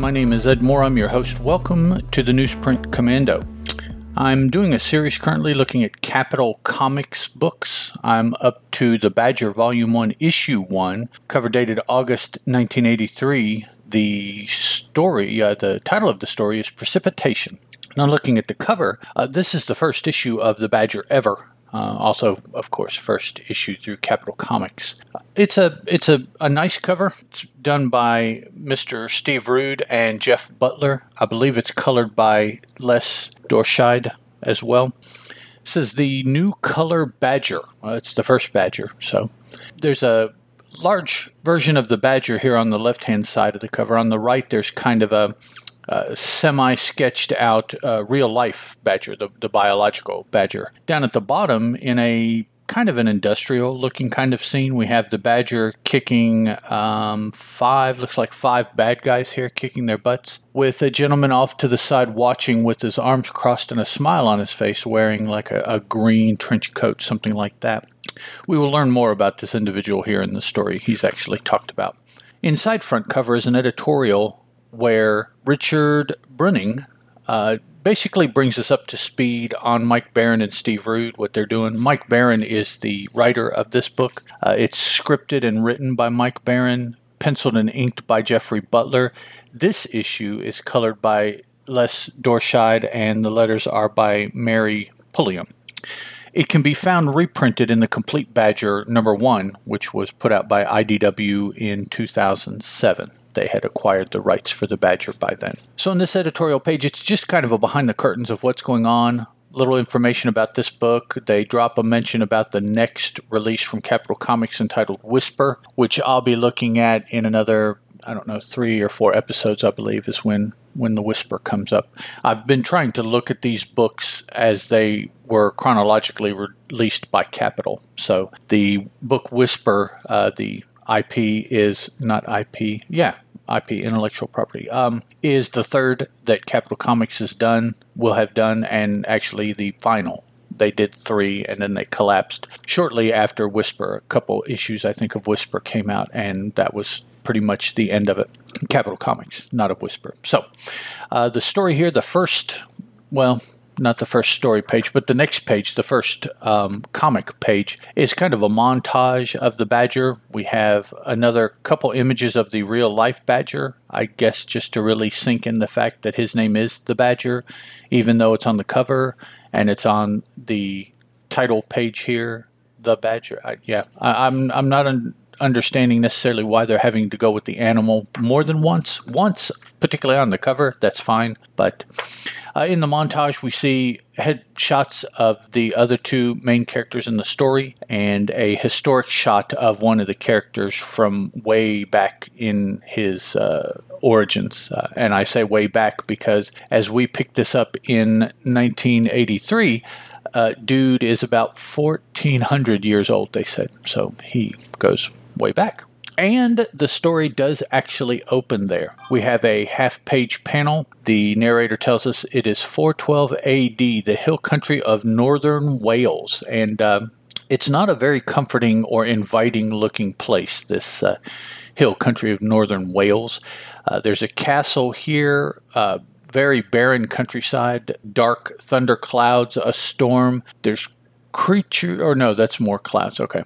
My name is Ed Moore. I'm your host. Welcome to the Newsprint Commando. I'm doing a series currently looking at Capital Comics books. I'm up to the Badger Volume 1, Issue 1, cover dated August 1983. The story, uh, the title of the story is Precipitation. Now, looking at the cover, uh, this is the first issue of the Badger ever. Uh, also, of course, first issue through Capital Comics. It's a it's a, a nice cover. It's done by Mr. Steve Rude and Jeff Butler. I believe it's colored by Les Dorscheid as well. It says the new color Badger. Well, it's the first Badger, so there's a large version of the Badger here on the left hand side of the cover. On the right, there's kind of a uh, semi sketched out uh, real life badger, the, the biological badger. Down at the bottom, in a kind of an industrial looking kind of scene, we have the badger kicking um, five, looks like five bad guys here kicking their butts, with a gentleman off to the side watching with his arms crossed and a smile on his face, wearing like a, a green trench coat, something like that. We will learn more about this individual here in the story he's actually talked about. Inside front cover is an editorial where Richard Bruning uh, basically brings us up to speed on Mike Baron and Steve Rude, what they're doing. Mike Baron is the writer of this book. Uh, it's scripted and written by Mike Baron, penciled and inked by Jeffrey Butler. This issue is colored by Les Dorscheid, and the letters are by Mary Pulliam. It can be found reprinted in the Complete Badger number one, which was put out by IDW in 2007 they had acquired the rights for the Badger by then. So, in this editorial page, it's just kind of a behind the curtains of what's going on. Little information about this book. They drop a mention about the next release from Capital Comics entitled Whisper, which I'll be looking at in another, I don't know, three or four episodes, I believe, is when when the whisper comes up. I've been trying to look at these books as they were chronologically released by Capital. So the book Whisper, uh, the IP is not IP. Yeah, IP, intellectual property, um, is the third that Capital Comics has done, will have done, and actually the final. They did three and then they collapsed shortly after Whisper. A couple issues, I think, of Whisper came out, and that was pretty much the end of it. Capital Comics, not of Whisper. So, uh, the story here, the first, well, not the first story page, but the next page, the first um, comic page, is kind of a montage of the badger. We have another couple images of the real life badger, I guess, just to really sink in the fact that his name is the badger, even though it's on the cover and it's on the title page here. The badger, I, yeah, I, am I'm, I'm not un- understanding necessarily why they're having to go with the animal more than once. Once, particularly on the cover, that's fine, but uh, in the montage, we see headshots of the other two main characters in the story and a historic shot of one of the characters from way back in his uh, origins. Uh, and I say way back because as we picked this up in 1983, uh, dude is about 1400 years old, they said. So he goes way back. And the story does actually open there. We have a half page panel. The narrator tells us it is 412 AD, the hill country of northern Wales. And uh, it's not a very comforting or inviting looking place, this uh, hill country of northern Wales. Uh, there's a castle here, uh, very barren countryside, dark thunder clouds, a storm. There's creature or no that's more clouds okay.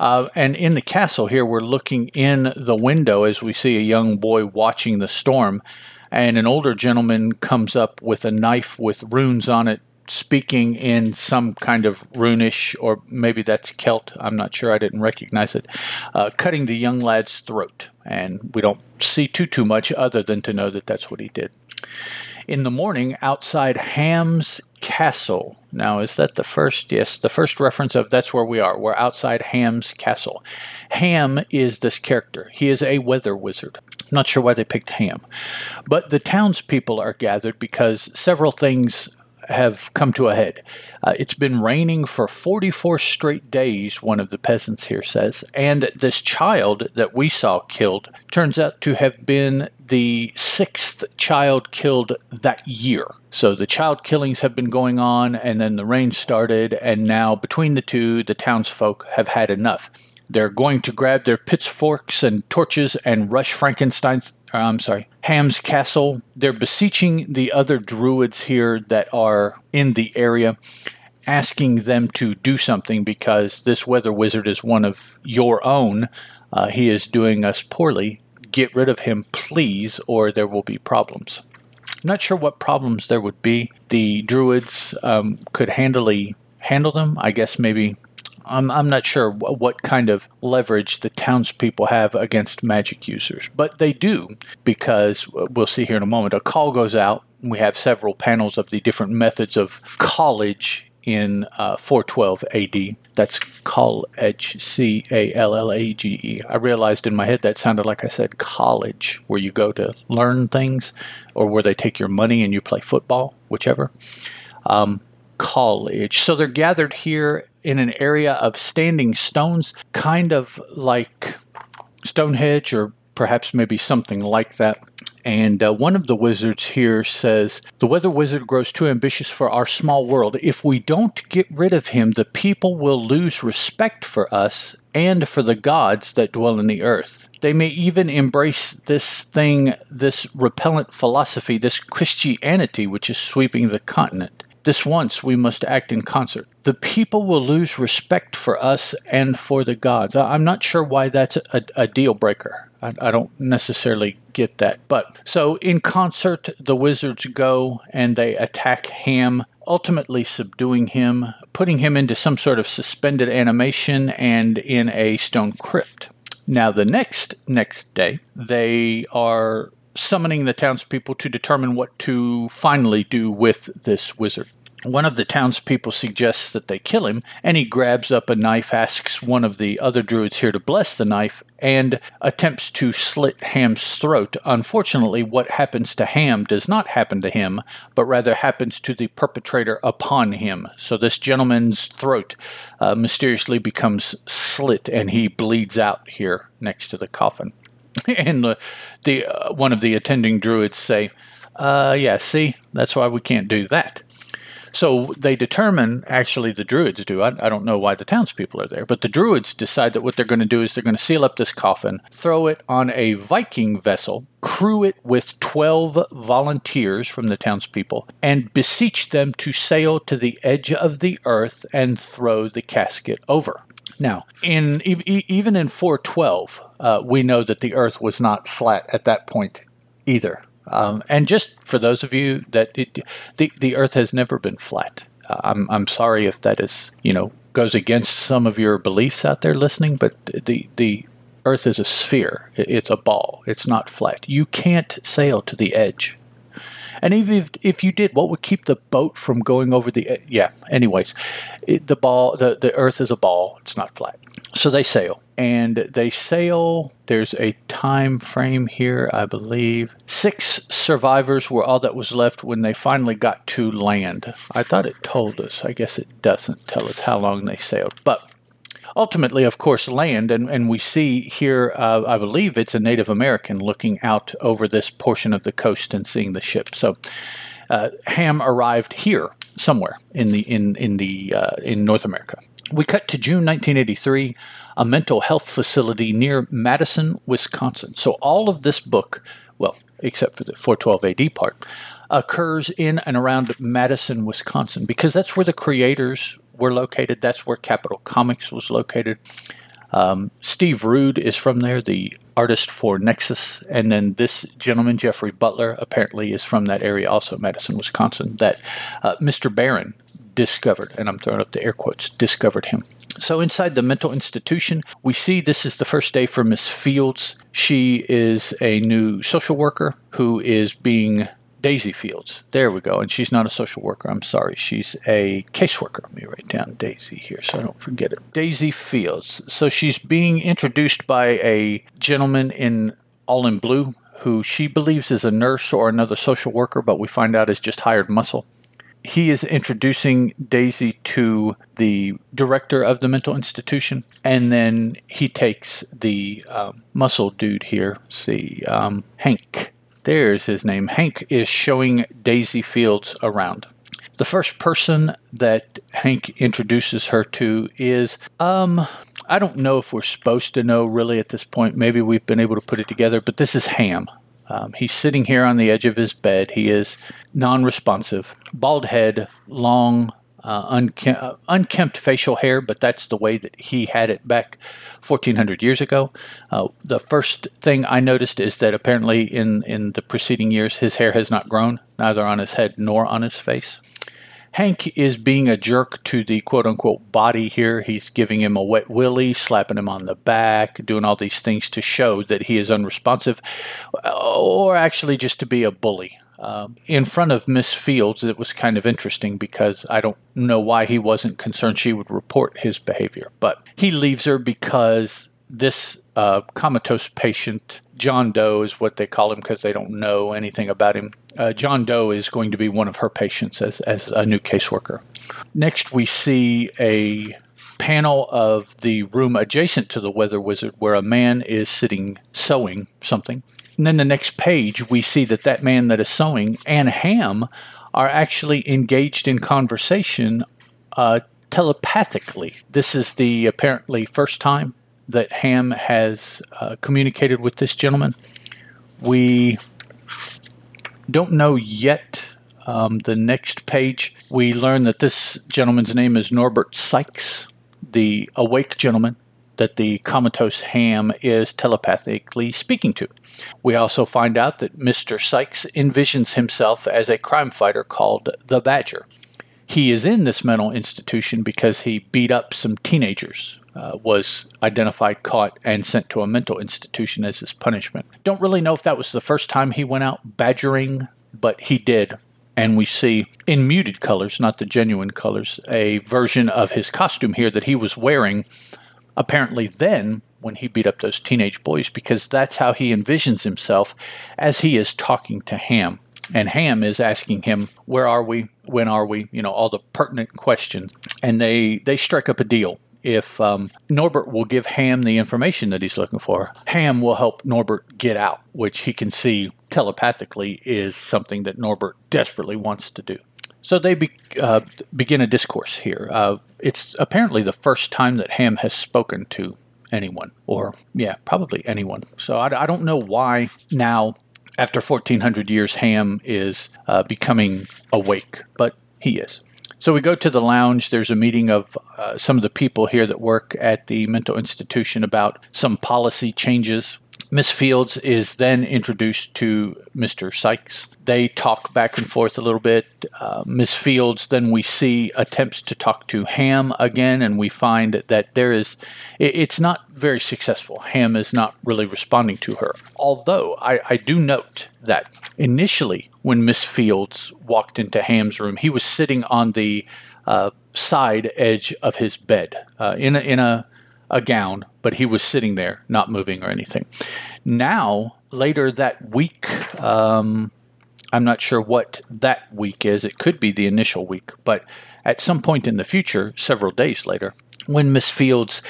Uh, and in the castle here we're looking in the window as we see a young boy watching the storm and an older gentleman comes up with a knife with runes on it speaking in some kind of runish or maybe that's celt i'm not sure i didn't recognize it uh, cutting the young lad's throat. And we don't see too too much other than to know that that's what he did in the morning outside Ham's Castle. Now, is that the first? Yes, the first reference of that's where we are. We're outside Ham's Castle. Ham is this character. He is a weather wizard. Not sure why they picked Ham. But the townspeople are gathered because several things have come to a head. Uh, it's been raining for 44 straight days, one of the peasants here says, and this child that we saw killed turns out to have been the sixth child killed that year. So the child killings have been going on, and then the rain started, and now between the two, the townsfolk have had enough. They're going to grab their pitchforks and torches and rush Frankenstein's I'm sorry, Ham's castle. They're beseeching the other druids here that are in the area, asking them to do something because this weather wizard is one of your own. Uh, he is doing us poorly. Get rid of him, please, or there will be problems. I'm not sure what problems there would be. The druids um, could handily handle them. I guess maybe I'm, I'm not sure what kind of leverage the townspeople have against magic users, but they do because we'll see here in a moment. A call goes out. We have several panels of the different methods of college in uh, 412 AD. That's college, C A L L A G E. I realized in my head that sounded like I said college, where you go to learn things, or where they take your money and you play football, whichever. Um, college. So they're gathered here in an area of standing stones, kind of like Stonehenge or perhaps maybe something like that. And uh, one of the wizards here says, The weather wizard grows too ambitious for our small world. If we don't get rid of him, the people will lose respect for us and for the gods that dwell in the earth. They may even embrace this thing, this repellent philosophy, this Christianity which is sweeping the continent. This once we must act in concert. The people will lose respect for us and for the gods. I'm not sure why that's a, a deal breaker. I, I, don't necessarily get that. But so in concert, the wizards go and they attack Ham, ultimately subduing him, putting him into some sort of suspended animation and in a stone crypt. Now, the next next day, they are summoning the townspeople to determine what to finally do with this wizard. One of the townspeople suggests that they kill him, and he grabs up a knife, asks one of the other druids here to bless the knife, and attempts to slit Ham's throat. Unfortunately, what happens to Ham does not happen to him, but rather happens to the perpetrator upon him. So this gentleman's throat uh, mysteriously becomes slit, and he bleeds out here next to the coffin. and the, the uh, one of the attending druids say, uh, "Yeah, see, that's why we can't do that." So they determine, actually, the Druids do. I, I, don't know why the townspeople are there, but the Druids decide that what they're going to do is they're going to seal up this coffin, throw it on a Viking vessel, crew it with 12 volunteers from the townspeople, and beseech them to sail to the edge of the earth and throw the casket over. Now, in even in 412, uh, we know that the Earth was not flat at that point either. Um, and just for those of you that it, the the Earth has never been flat. Uh, I'm I'm sorry if that is you know goes against some of your beliefs out there listening, but the the Earth is a sphere. It's a ball. It's not flat. You can't sail to the edge. And even if, if you did, what would keep the boat from going over the? Yeah. Anyways, it, the ball, the the Earth is a ball. It's not flat. So they sail, and they sail. There's a time frame here, I believe. Six survivors were all that was left when they finally got to land. I thought it told us. I guess it doesn't tell us how long they sailed, but ultimately, of course, land. And, and we see here, uh, I believe it's a Native American looking out over this portion of the coast and seeing the ship. So uh, Ham arrived here somewhere in the in in the uh, in North America. We cut to June 1983, a mental health facility near Madison, Wisconsin. So all of this book, well, except for the 412 AD part, occurs in and around Madison, Wisconsin, because that's where the creators were located. That's where Capital Comics was located. Um, Steve Rude is from there, the artist for Nexus. And then this gentleman, Jeffrey Butler, apparently is from that area, also Madison, Wisconsin, that uh, Mr. Baron discovered, and I'm throwing up the air quotes, discovered him. So inside the mental institution, we see this is the first day for Miss Fields. She is a new social worker who is being Daisy Fields. There we go. And she's not a social worker. I'm sorry. She's a caseworker. Let me write down Daisy here so I don't forget it. Daisy Fields. So she's being introduced by a gentleman in all in blue who she believes is a nurse or another social worker, but we find out is just hired muscle he is introducing Daisy to the director of the mental institution, and then he takes the um, muscle dude here. See, um, Hank. There's his name. Hank is showing Daisy Fields around. The first person that Hank introduces her to is, um, I don't know if we're supposed to know really at this point. Maybe we've been able to put it together, but this is Ham. Um, he's sitting here on the edge of his bed. He is non responsive, bald head, long, uh, unkempt, uh, unkempt, facial hair, but that's the way that he had it back 1400 years ago. Uh, the first thing I noticed is that apparently in, in the preceding years, his hair has not grown, neither on his head nor on his face. Hank is being a jerk to the quote unquote body here. He's giving him a wet willy, slapping him on the back, doing all these things to show that he is unresponsive, or actually just to be a bully. Um, in front of Miss Fields, it was kind of interesting because I don't know why he wasn't concerned she would report his behavior. But he leaves her because this uh, comatose patient, John Doe is what they call him because they don't know anything about him. Uh, John Doe is going to be one of her patients as, as a new caseworker. Next, we see a panel of the room adjacent to the weather wizard where a man is sitting sewing something. And then the next page, we see that that man that is sewing and Ham are actually engaged in conversation uh, telepathically. This is the apparently first time that Ham has uh, communicated with this gentleman. We don't know yet. Um, the next page, we learn that this gentleman's name is Norbert Sykes, the awake gentleman that the comatose Ham is telepathically speaking to. We also find out that Mr. Sykes envisions himself as a crime fighter called the Badger. He is in this mental institution because he beat up some teenagers uh, was identified, caught, and sent to a mental institution as his punishment. Don't really know if that was the first time he went out badgering, but he did. And we see in muted colors, not the genuine colors, a version of his costume here that he was wearing apparently then when he beat up those teenage boys, because that's how he envisions himself as he is talking to Ham. And Ham is asking him, Where are we? When are we? You know, all the pertinent questions. And they, they strike up a deal if um, Norbert will give Ham the information that he's looking for, Ham will help Norbert get out, which he can see telepathically is something that Norbert desperately wants to do. So they be, uh, begin a discourse here. Uh, it's apparently the first time that Ham has spoken to anyone, or yeah, probably anyone. So I, I don't know why now, after 1400 years, Ham is uh, becoming awake, but he is. So we go to the lounge. There's a meeting of uh, some of the people here that work at the mental institution about some policy changes. Miss Fields is then introduced to Mr. Sykes. They talk back and forth a little bit. Uh, Miss Fields, then we see attempts to talk to Ham again, and we find that there is, it's not very successful. Ham is not really responding to her. Although I, I do note that initially, when Miss Fields walked into Ham's room, he was sitting on the uh, side edge of his bed uh, in a, in a a gown, but he was sitting there, not moving or anything. Now, later that week, um, I'm not sure what that week is. It could be the initial week, but at some point in the future, several days later, when Miss Fields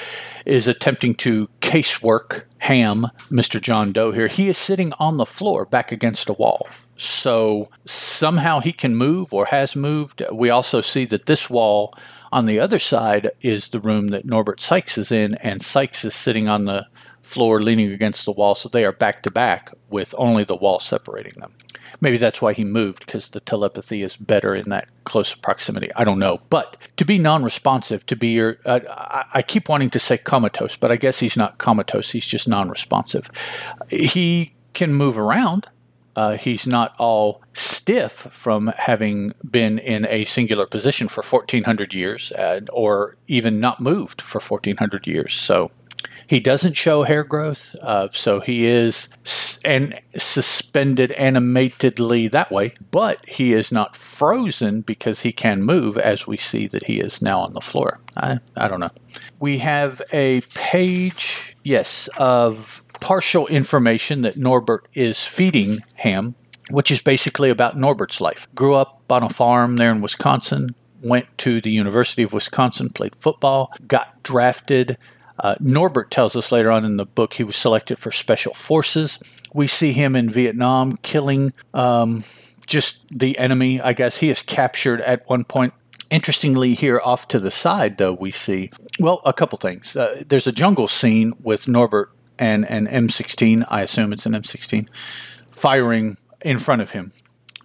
is attempting to casework Ham, Mr. John Doe here, he is sitting on the floor back against a wall. So somehow he can move or has moved. We also see that this wall on the other side is the room that Norbert Sykes is in, and Sykes is sitting on the floor leaning against the wall, so they are back to back with only the wall separating them. Maybe that's why he moved, because the telepathy is better in that close proximity. I don't know. But to be non responsive, to be your. Uh, I keep wanting to say comatose, but I guess he's not comatose, he's just non responsive. He can move around uh, he's not all stiff from having been in a singular position for 1400 years or even not moved for 1400 years. So he doesn't show hair growth. Uh, so he is s- and suspended animatedly that way, but he is not frozen because he can move as we see that he is now on the floor. I, I don't know. We have a page, yes, of partial information that Norbert is feeding Ham, which is basically about Norbert's life. Grew up on a farm there in Wisconsin, went to the University of Wisconsin, played football, got drafted. Uh, Norbert tells us later on in the book he was selected for special forces. We see him in Vietnam killing um, just the enemy, I guess. He is captured at one point Interestingly, here off to the side, though, we see, well, a couple things. Uh, there's a jungle scene with Norbert and an M16. I assume it's an M16. firing in front of him,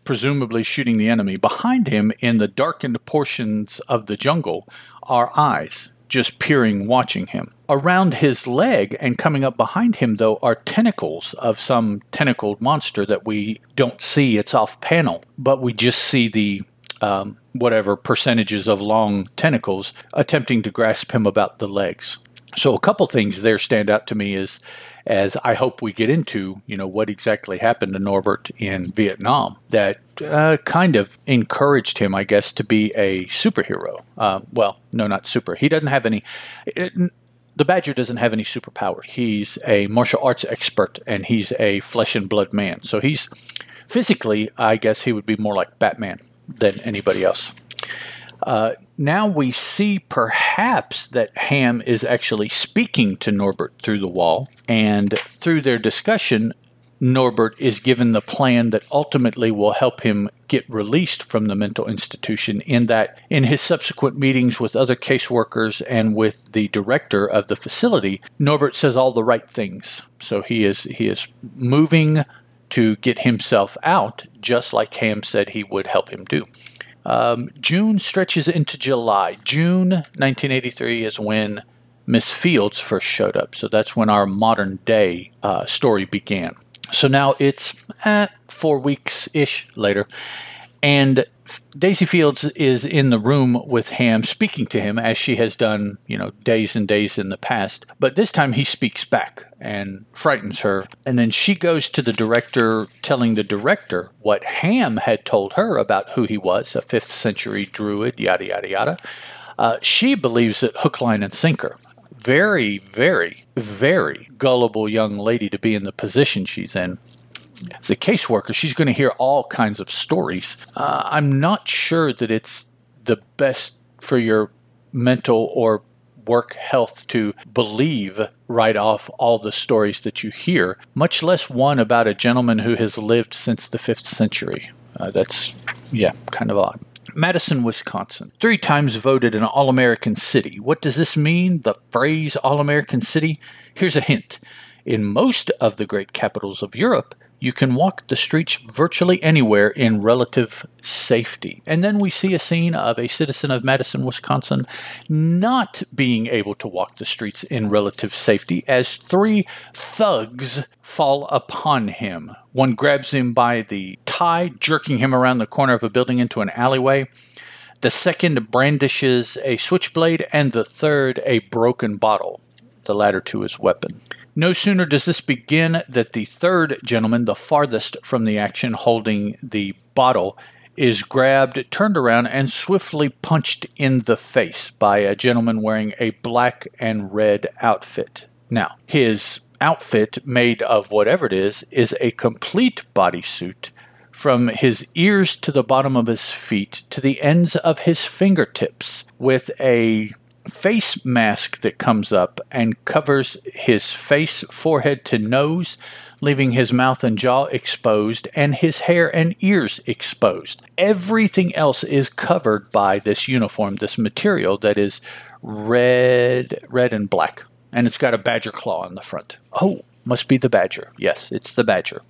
presumably shooting the enemy. Behind him, in the darkened portions of the jungle, are eyes just peering, watching him. Around his leg and coming up behind him, though, are tentacles of some tentacled monster that we don't see. It's off panel, but we just see the um, whatever percentages of long tentacles attempting to grasp him about the legs. So a couple things there stand out to me is as I hope we get into, you know, what exactly happened to Norbert in Vietnam that uh, kind of encouraged him, I guess, to be a superhero. Uh, well, no, not super. He doesn't have any. It, the Badger doesn't have any superpower. He's a martial arts expert and he's a flesh and blood man. So he's physically, I guess, he would be more like Batman than anybody else. Uh, now we see perhaps that Ham is actually speaking to Norbert through the wall, and through their discussion, Norbert is given the plan that ultimately will help him get released from the mental institution. In that, in his subsequent meetings with other caseworkers and with the director of the facility, Norbert says all the right things. So he is he is moving to get himself out, just like Ham said he would help him do. Um, June stretches into July. June 1983 is when Miss Fields first showed up. So that's when our modern day uh, story began. So now it's eh, four weeks ish later, and Daisy Fields is in the room with Ham, speaking to him as she has done, you know, days and days in the past. But this time he speaks back and frightens her. And then she goes to the director, telling the director what Ham had told her about who he was a fifth century druid, yada, yada, yada. Uh, she believes it hook, line, and sinker. Very, very, very gullible young lady to be in the position she's in as a caseworker, she's going to hear all kinds of stories. Uh, I'm not sure that it's the best for your mental or work health to believe right off all the stories that you hear, much less one about a gentleman who has lived since the 5th century. Uh, that's, yeah, kind of odd. Madison, Wisconsin. Three times voted an All American city. What does this mean? The phrase All American city? Here's a hint. In most of the great capitals of Europe, you can walk the streets virtually anywhere in relative safety. And then we see a scene of a citizen of Madison, Wisconsin, not being able to walk the streets in relative safety as three thugs fall upon him. One grabs him by the tie, jerking him around the corner of a building into an alleyway. The second brandishes a switchblade, and the third a broken bottle, the latter to his weapon. No sooner does this begin that the third gentleman, the farthest from the action, holding the bottle, is grabbed, turned around, and swiftly punched in the face by a gentleman wearing a black and red outfit. Now, his outfit, made of whatever it is, is a complete bodysuit from his ears to the bottom of his feet to the ends of his fingertips with a face mask that comes up and covers his face, forehead to nose, leaving his mouth and jaw exposed and his hair and ears exposed. Everything else is covered by this uniform, this material that is red, red and black. And it's got a badger claw on the front. Oh, must be the Badger. Yes, it's the Badger.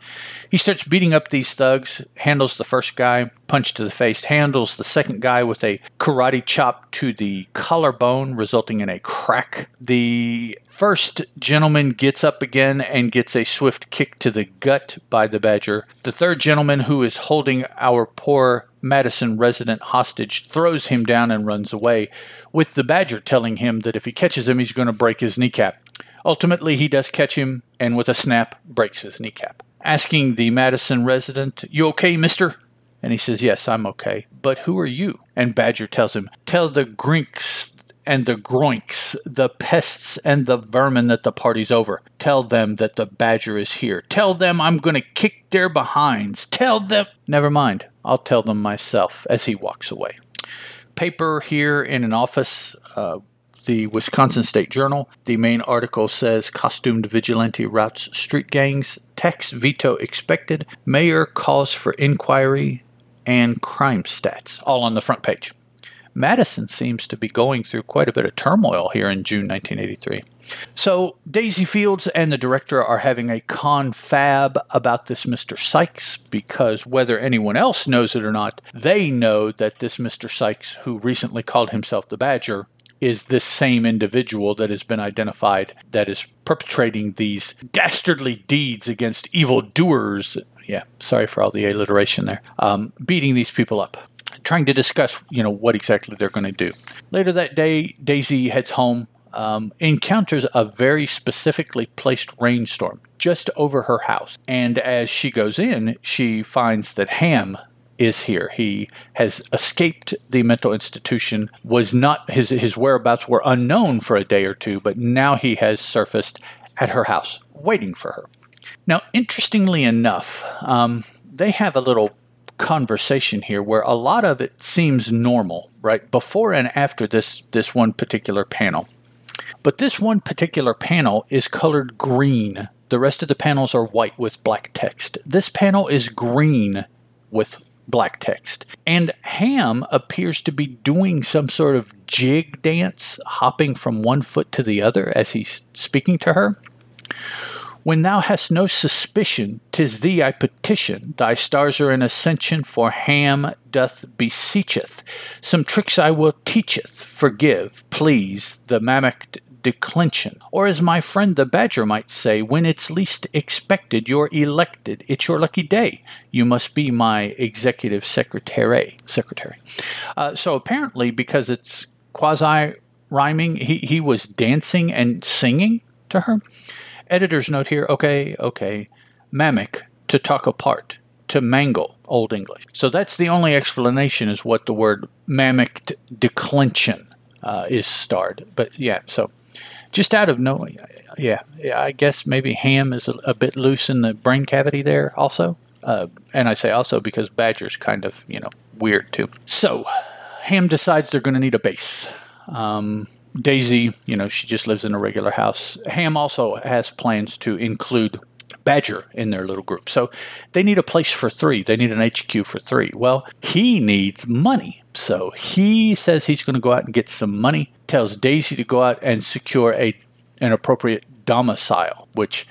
He starts beating up these thugs, handles the first guy, punch to the face, handles the second guy with a karate chop to the collarbone, resulting in a crack. The first gentleman gets up again and gets a swift kick to the gut by the Badger. The third gentleman, who is holding our poor Madison resident hostage, throws him down and runs away, with the Badger telling him that if he catches him, he's going to break his kneecap. Ultimately, he does catch him and with a snap breaks his kneecap. Asking the Madison resident, You okay, mister? And he says, Yes, I'm okay. But who are you? And Badger tells him, Tell the Grinks and the groinks, the pests and the vermin that the party's over. Tell them that the badger is here. Tell them I'm going to kick their behinds. Tell them. Never mind. I'll tell them myself as he walks away. Paper here in an office. Uh, the Wisconsin State Journal. The main article says costumed vigilante routs street gangs, tax veto expected, mayor calls for inquiry, and crime stats, all on the front page. Madison seems to be going through quite a bit of turmoil here in June 1983. So Daisy Fields and the director are having a confab about this Mr. Sykes because whether anyone else knows it or not, they know that this Mr. Sykes, who recently called himself the Badger, is this same individual that has been identified that is perpetrating these dastardly deeds against evil doers. Yeah, sorry for all the alliteration there. Um, beating these people up trying to discuss, you know, what exactly they're going to do. Later that day, Daisy heads home, um, encounters a very specifically placed rainstorm just over her house. And as she goes in, she finds that Ham is here. He has escaped the mental institution, was not his his whereabouts were unknown for a day or two, but now he has surfaced at her house, waiting for her. Now, interestingly enough, um, they have a little conversation here where a lot of it seems normal, right? Before and after this this one particular panel. But this one particular panel is colored green. The rest of the panels are white with black text. This panel is green with black text. And Ham appears to be doing some sort of jig dance, hopping from one foot to the other as he's speaking to her. When thou hast no suspicion, 'tis thee I petition. Thy stars are in ascension, for Ham doth beseecheth. Some tricks I will teacheth. Forgive, please, the mamic declension. Or as my friend the badger might say, when it's least expected, you're elected. It's your lucky day. You must be my executive secretary. Secretary. Uh, so apparently, because it's quasi rhyming, he, he was dancing and singing to her. Editor's note here okay, okay. Mamic, to talk apart, to mangle, Old English. So that's the only explanation is what the word mamic declension uh, is starred. But yeah, so just out of no, yeah, yeah, I guess maybe ham is a, a bit loose in the brain cavity there also. Uh, and I say also because Badger's kind of, you know, weird too. So Ham decides they're going to need a base. Um, Daisy, you know, she just lives in a regular house. Ham also has plans to include Badger in their little group. So they need a place for three. They need an HQ for three. Well, he needs money. So he says he's going to go out and get some money, tells Daisy to go out and secure a an appropriate domicile, which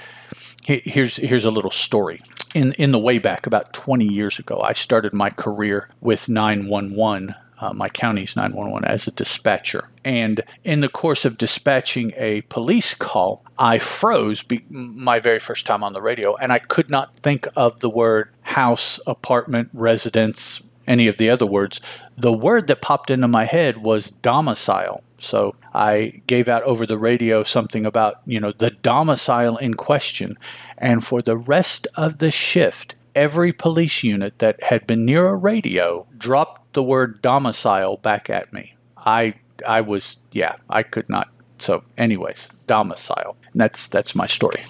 here's here's a little story. In in the way back about 20 years ago, I started my career with 911 uh, my county's 911 as a dispatcher. And in the course of dispatching a police call, I froze be- my very first time on the radio, and I could not think of the word house, apartment, residence, any of the other words. The word that popped into my head was domicile. So I gave out over the radio something about, you know, the domicile in question. And for the rest of the shift, every police unit that had been near a radio dropped the word domicile back at me. I I was yeah, I could not. So anyways, domicile. And that's that's my story.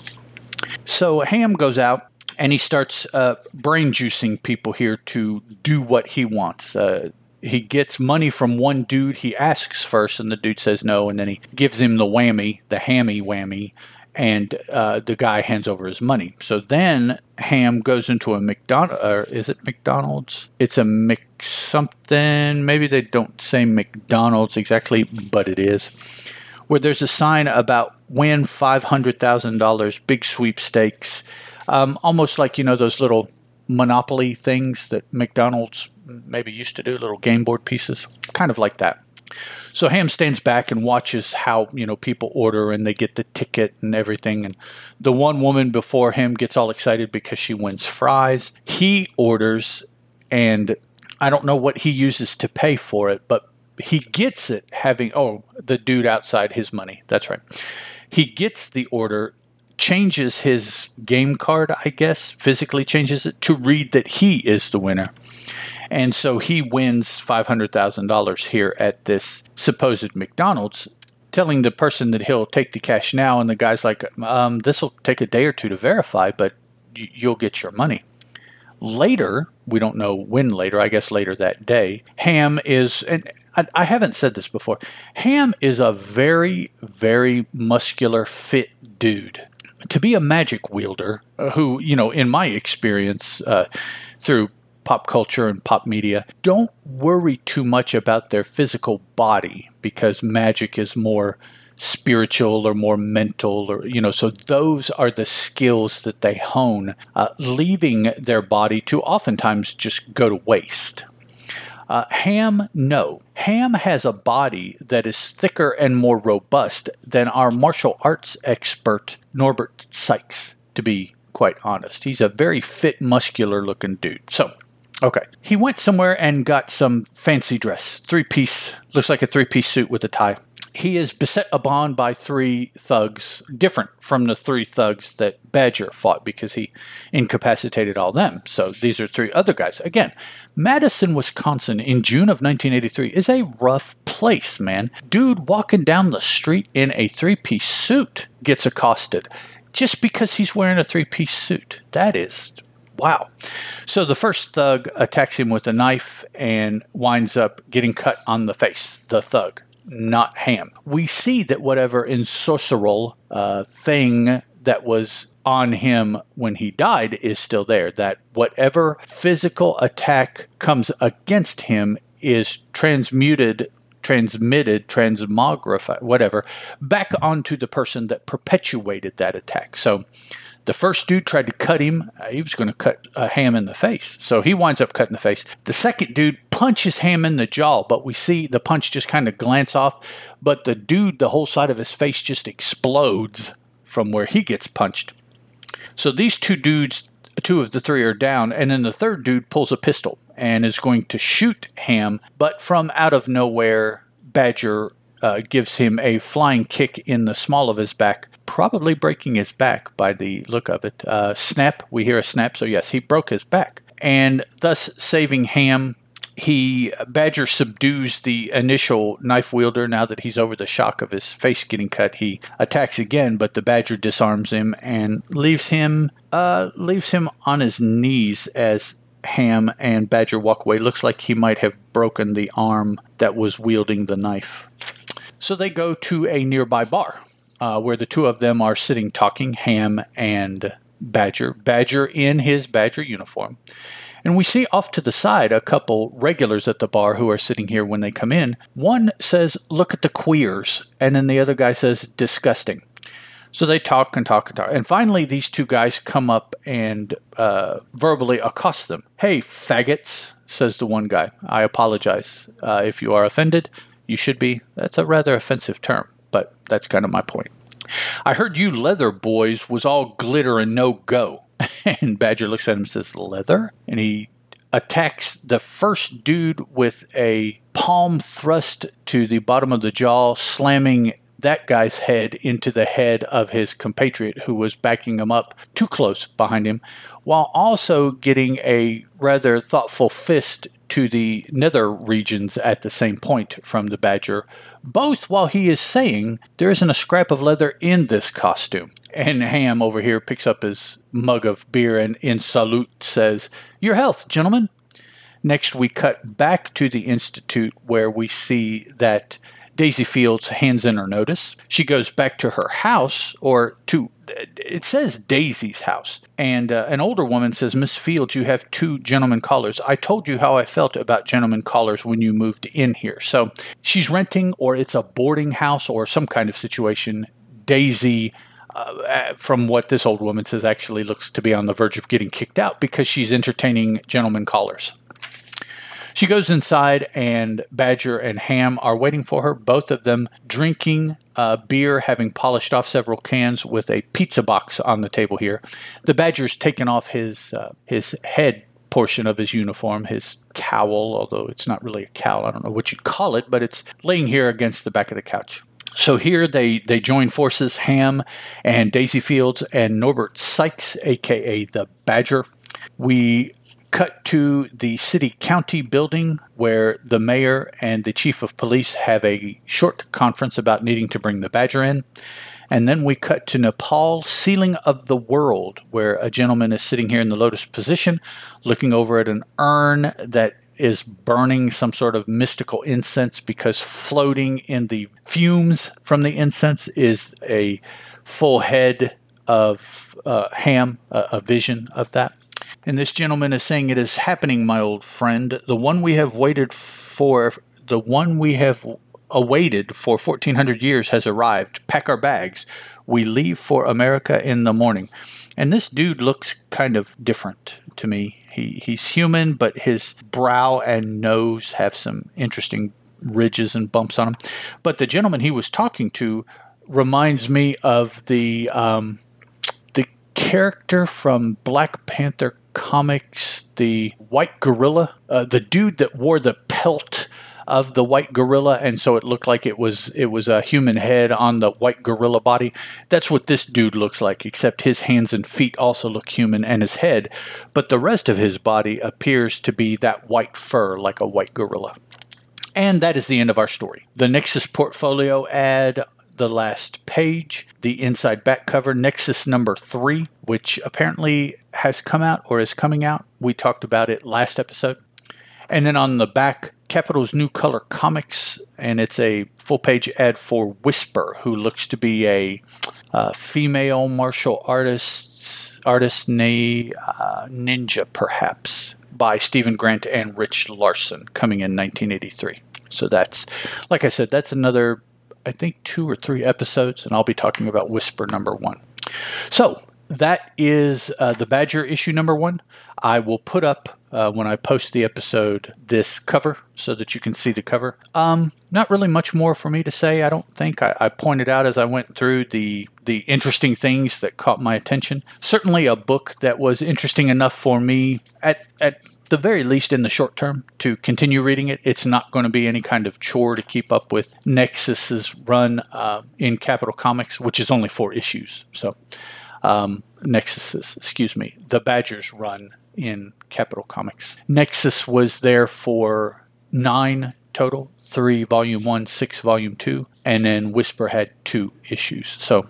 So Ham goes out and he starts uh, brain juicing people here to do what he wants. Uh, he gets money from one dude. He asks first, and the dude says no, and then he gives him the whammy, the hammy whammy, and uh, the guy hands over his money. So then Ham goes into a McDonald, or is it McDonald's? It's a Mc something. Maybe they don't say McDonald's exactly, but it is. Where there's a sign about win five hundred thousand dollars, big sweepstakes, um, almost like you know those little Monopoly things that McDonald's maybe used to do, little game board pieces, kind of like that. So Ham stands back and watches how you know people order and they get the ticket and everything. And the one woman before him gets all excited because she wins fries. He orders, and I don't know what he uses to pay for it, but he gets it having oh the dude outside his money. That's right. He gets the order changes his game card, I guess, physically changes it to read that he is the winner. And so he wins $500,000 here at this supposed McDonald's, telling the person that he'll take the cash now. And the guy's like, um, this will take a day or two to verify, but y- you'll get your money. Later, we don't know when later, I guess later that day, Ham is, and I, I haven't said this before, Ham is a very, very muscular, fit dude to be a magic wielder, uh, who, you know, in my experience, uh, through pop culture and pop media don't worry too much about their physical body because magic is more spiritual or more mental or you know so those are the skills that they hone uh, leaving their body to oftentimes just go to waste uh, ham no. Ham has a body that is thicker and more robust than our martial arts expert norbert sykes to be quite honest. He's a very fit muscular looking dude. So Okay. He went somewhere and got some fancy dress, three piece, looks like a three piece suit with a tie he is beset upon by three thugs, different from the three thugs that Badger fought because he incapacitated all them. So these are three other guys. Again, Madison, Wisconsin in June of 1983 is a rough place, man. Dude walking down the street in a three piece suit gets accosted just because he's wearing a three piece suit. That is wow. So the first thug attacks him with a knife and winds up getting cut on the face, the thug not Ham. We see that whatever ensorceral uh, thing that was on him when he died is still there. That whatever physical attack comes against him is transmuted, transmitted, transmogrified, whatever, back onto the person that perpetuated that attack. So the first dude tried to cut him. Uh, he was going to cut a Ham in the face. So he winds up cutting the face. The second dude punches Ham in the jaw, but we see the punch just kind of glance off. But the dude, the whole side of his face just explodes from where he gets punched. So these two dudes, two of the three are down. And then the third dude pulls a pistol and is going to shoot Ham. But from out of nowhere, Badger uh, gives him a flying kick in the small of his back, probably breaking his back by the look of it. Uh, snap, we hear a snap, so yes, he broke his back. And thus saving Ham, he Badger subdues the initial knife wielder. Now that he's over the shock of his face getting cut, he attacks again, but the Badger disarms him and leaves him uh, leaves him on his knees as Ham and Badger walk away. Looks like he might have broken the arm that was wielding the knife. So they go to a nearby bar uh, where the two of them are sitting talking, Ham and Badger. Badger in his Badger uniform. And we see off to the side a couple regulars at the bar who are sitting here when they come in. One says, Look at the queers. And then the other guy says, Disgusting. So they talk and talk and talk. And finally, these two guys come up and uh, verbally accost them. Hey, faggots, says the one guy. I apologize uh, if you are offended. You should be. That's a rather offensive term, but that's kind of my point. I heard you leather boys was all glitter and no go. and Badger looks at him and says, Leather? And he attacks the first dude with a palm thrust to the bottom of the jaw, slamming that guy's head into the head of his compatriot who was backing him up too close behind him, while also getting a rather thoughtful fist to the nether regions at the same point from the badger, both while he is saying there isn't a scrap of leather in this costume. And Ham over here picks up his mug of beer and in salute says, Your health, gentlemen. Next, we cut back to the Institute where we see that Daisy Fields hands in her notice. She goes back to her house, or to it says Daisy's house. And uh, an older woman says, Miss Fields, you have two gentlemen callers. I told you how I felt about gentlemen callers when you moved in here. So she's renting, or it's a boarding house, or some kind of situation. Daisy. Uh, from what this old woman says, actually looks to be on the verge of getting kicked out because she's entertaining gentlemen callers. She goes inside, and Badger and Ham are waiting for her, both of them drinking uh, beer, having polished off several cans with a pizza box on the table here. The Badger's taken off his, uh, his head portion of his uniform, his cowl, although it's not really a cowl. I don't know what you'd call it, but it's laying here against the back of the couch. So here they, they join forces, Ham and Daisy Fields and Norbert Sykes, aka the Badger. We cut to the city county building where the mayor and the chief of police have a short conference about needing to bring the badger in. And then we cut to Nepal, ceiling of the world, where a gentleman is sitting here in the lotus position, looking over at an urn that is burning some sort of mystical incense because floating in the fumes from the incense is a full head of uh, ham, a, a vision of that. And this gentleman is saying, It is happening, my old friend. The one we have waited for, the one we have awaited for 1400 years has arrived. Pack our bags. We leave for America in the morning. And this dude looks kind of different to me. He, he's human, but his brow and nose have some interesting ridges and bumps on them. But the gentleman he was talking to reminds me of the um, the character from Black Panther comics, the white gorilla, uh, the dude that wore the pelt of the white gorilla and so it looked like it was it was a human head on the white gorilla body. That's what this dude looks like except his hands and feet also look human and his head but the rest of his body appears to be that white fur like a white gorilla. And that is the end of our story. The nexus portfolio ad the last page, the inside back cover, Nexus number three, which apparently has come out or is coming out. We talked about it last episode. And then on the back, Capital's New Color Comics, and it's a full page ad for Whisper, who looks to be a uh, female martial artist, artist nay, uh, ninja perhaps, by Steven Grant and Rich Larson, coming in 1983. So that's, like I said, that's another, I think, two or three episodes, and I'll be talking about Whisper number one. So that is uh, the Badger issue number one. I will put up uh, when I post the episode this cover so that you can see the cover. Um, not really much more for me to say. I don't think I, I, pointed out as I went through the the interesting things that caught my attention. Certainly, a book that was interesting enough for me at at the very least in the short term to continue reading it. It's not going to be any kind of chore to keep up with Nexus's run uh, in Capital Comics, which is only four issues. So. Um, Nexus's, excuse me, the Badgers run in Capital Comics. Nexus was there for nine total three volume one, six volume two, and then Whisper had two issues. So,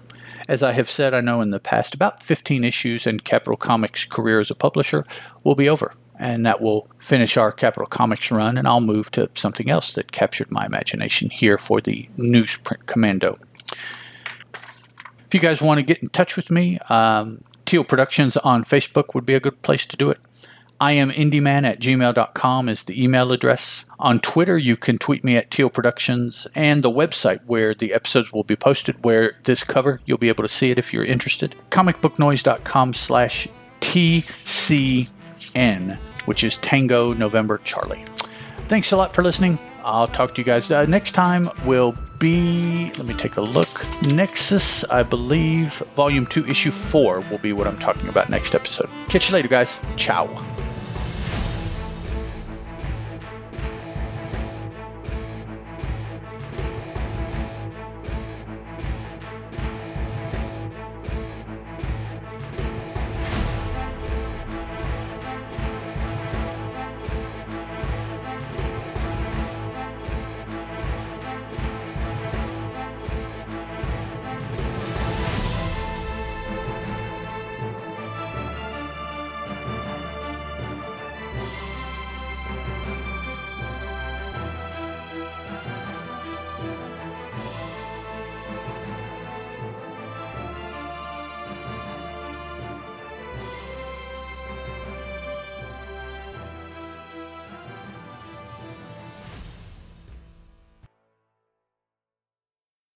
as I have said, I know in the past, about 15 issues in Capital Comics' career as a publisher will be over. And that will finish our Capital Comics run, and I'll move to something else that captured my imagination here for the Newsprint Commando. If you guys want to get in touch with me, um, Teal Productions on Facebook would be a good place to do it. I am indieman at gmail.com is the email address. On Twitter, you can tweet me at Teal Productions and the website where the episodes will be posted, where this cover, you'll be able to see it if you're interested. Comicbooknoise.com slash TCN, which is Tango November Charlie. Thanks a lot for listening. I'll talk to you guys uh, next time. Will be, let me take a look. Nexus, I believe, Volume 2, Issue 4 will be what I'm talking about next episode. Catch you later, guys. Ciao.